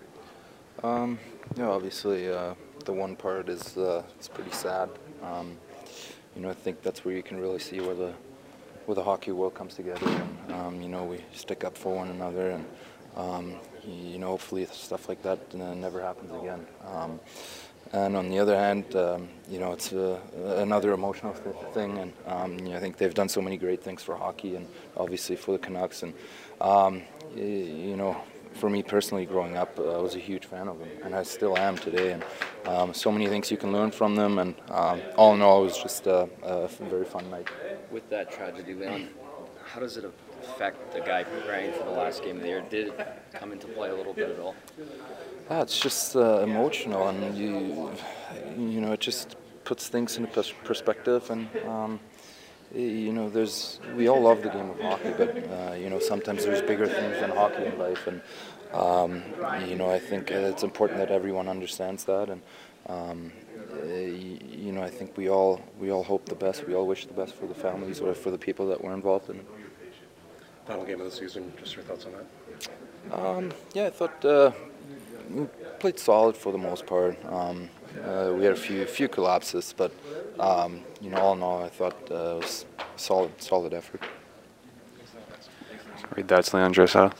you? Um, yeah, obviously, uh, the one part is uh, it's pretty sad. Um, you know, I think that's where you can really see where the where the hockey world comes together. And, um, you know, we stick up for one another, and um, you know, hopefully stuff like that uh, never happens again. Um, and on the other hand, um, you know, it's uh, another emotional th- thing, and um, you know, I think they've done so many great things for hockey, and obviously for the Canucks, and um, you know, for me personally, growing up, uh, I was a huge fan of them, and I still am today. And um, so many things you can learn from them, and um, all in all, it was just uh, a very fun night. With that tragedy, Leon, how does it affect the guy preparing for the last game of the year? Did it come into play a little bit at all? Yeah, it's just uh, emotional, and you, you know, it just puts things into pers- perspective. And um, you know, there's we all love the game of hockey, but uh, you know, sometimes there's bigger things than hockey in life, and um, you know, I think it's important that everyone understands that. And um, uh, you know, I think we all we all hope the best. We all wish the best for the families or for the people that were involved in it. Final game of the season, just your thoughts on that? Um, yeah, I thought uh, we played solid for the most part. Um, uh, we had a few few collapses, but um, you know, all in all, I thought uh, it was solid solid effort. Read that's Leon Draisaitl.